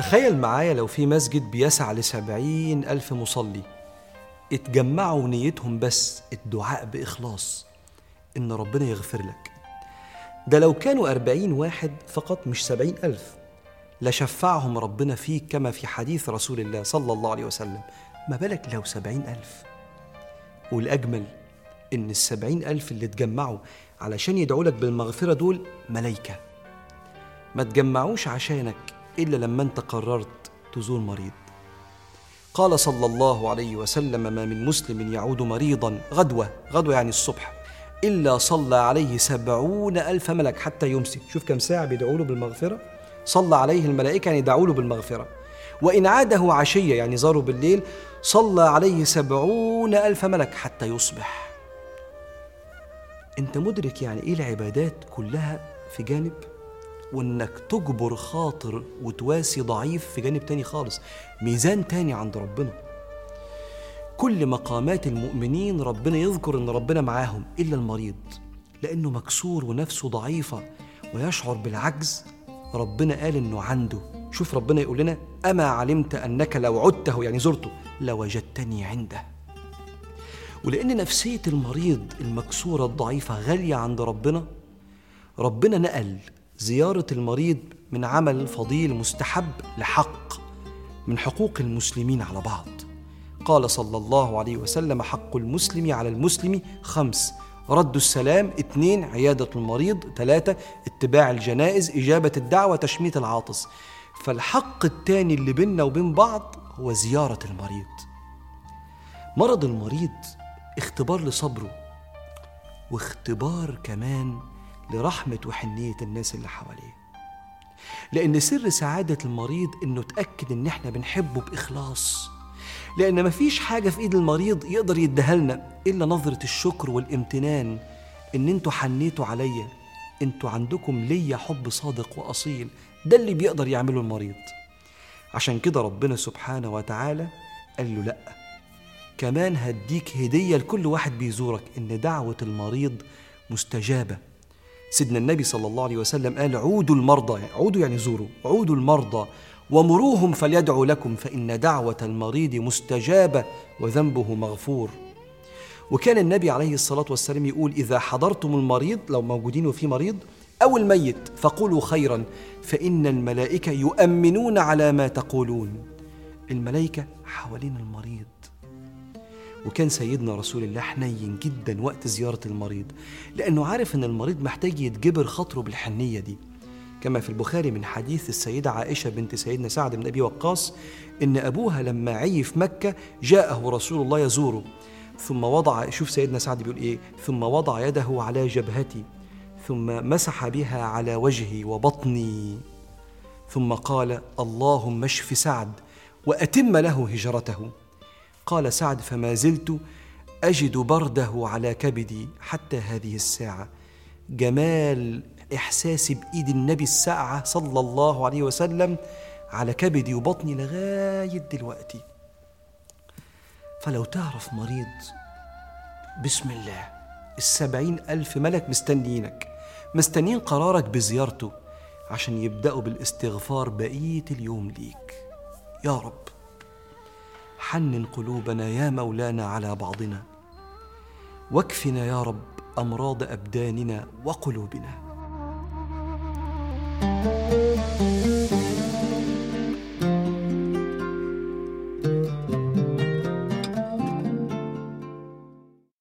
تخيل معايا لو في مسجد بيسع لسبعين ألف مصلي اتجمعوا نيتهم بس الدعاء بإخلاص إن ربنا يغفر لك. ده لو كانوا أربعين واحد فقط مش سبعين ألف. لشفعهم ربنا فيك كما في حديث رسول الله صلى الله عليه وسلم. ما بالك لو سبعين ألف؟ والأجمل إن السبعين ألف اللي اتجمعوا علشان يدعوا لك بالمغفرة دول ملايكة. ما تجمعوش عشانك إلا لما أنت قررت تزور مريض. قال صلى الله عليه وسلم ما من مسلم يعود مريضا غدوة غدوة يعني الصبح إلا صلى عليه سبعون ألف ملك حتى يمسي شوف كم ساعة بيدعوا له بالمغفرة. صلى عليه الملائكة يعني يدعوا له بالمغفرة. وإن عاده عشية يعني زاره بالليل صلى عليه سبعون ألف ملك حتى يصبح. أنت مدرك يعني إيه العبادات كلها في جانب؟ وإنك تجبر خاطر وتواسي ضعيف في جانب تاني خالص. ميزان تاني عند ربنا. كل مقامات المؤمنين ربنا يذكر إن ربنا معاهم إلا المريض لأنه مكسور ونفسه ضعيفة ويشعر بالعجز. ربنا قال إنه عنده. شوف ربنا يقول لنا أما علمت أنك لو عدته يعني زرته لوجدتني عنده. ولأن نفسية المريض المكسورة الضعيفة غالية عند ربنا ربنا نقل زيارة المريض من عمل فضيل مستحب لحق من حقوق المسلمين على بعض. قال صلى الله عليه وسلم حق المسلم على المسلم خمس رد السلام اثنين عيادة المريض ثلاثة اتباع الجنائز إجابة الدعوة تشميت العاطس. فالحق الثاني اللي بيننا وبين بعض هو زيارة المريض. مرض المريض اختبار لصبره واختبار كمان لرحمة وحنية الناس اللي حواليه. لأن سر سعادة المريض إنه تأكد إن إحنا بنحبه بإخلاص. لأن مفيش حاجة في إيد المريض يقدر يديها لنا إلا نظرة الشكر والامتنان إن أنتوا حنيتوا عليا. أنتوا عندكم ليا حب صادق وأصيل. ده اللي بيقدر يعمله المريض. عشان كده ربنا سبحانه وتعالى قال له لأ. كمان هديك هدية لكل واحد بيزورك إن دعوة المريض مستجابة. سيدنا النبي صلى الله عليه وسلم قال عودوا المرضى. يعني عودوا يعني زوروا. عودوا المرضى ومروهم فليدعوا لكم فإن دعوة المريض مستجابة وذنبه مغفور. وكان النبي عليه الصلاة والسلام يقول إذا حضرتم المريض لو موجودين وفي مريض أو الميت فقولوا خيرا فإن الملائكة يؤمنون على ما تقولون. الملائكة حوالين المريض. وكان سيدنا رسول الله حنين جدا وقت زيارة المريض لأنه عارف أن المريض محتاج يتجبر خاطره بالحنية دي. كما في البخاري من حديث السيدة عائشة بنت سيدنا سعد بن أبي وقاص إن أبوها لما عي في مكة جاءه رسول الله يزوره. ثم وضع شوف سيدنا سعد بيقول إيه ثم وضع يده على جبهتي ثم مسح بها على وجهي وبطني. ثم قال اللهم اشف سعد وأتم له هجرته. قال سعد فما زلت أجد برده على كبدي حتى هذه الساعة. جمال إحساسي بإيد النبي الساعة صلى الله عليه وسلم على كبدي وبطني لغاية دلوقتي. فلو تعرف مريض بسم الله السبعين ألف ملك مستنيينك. مستنيين قرارك بزيارته عشان يبدأوا بالاستغفار بقية اليوم ليك. يا رب. حنن قلوبنا يا مولانا على بعضنا. واكفنا يا رب أمراض أبداننا وقلوبنا.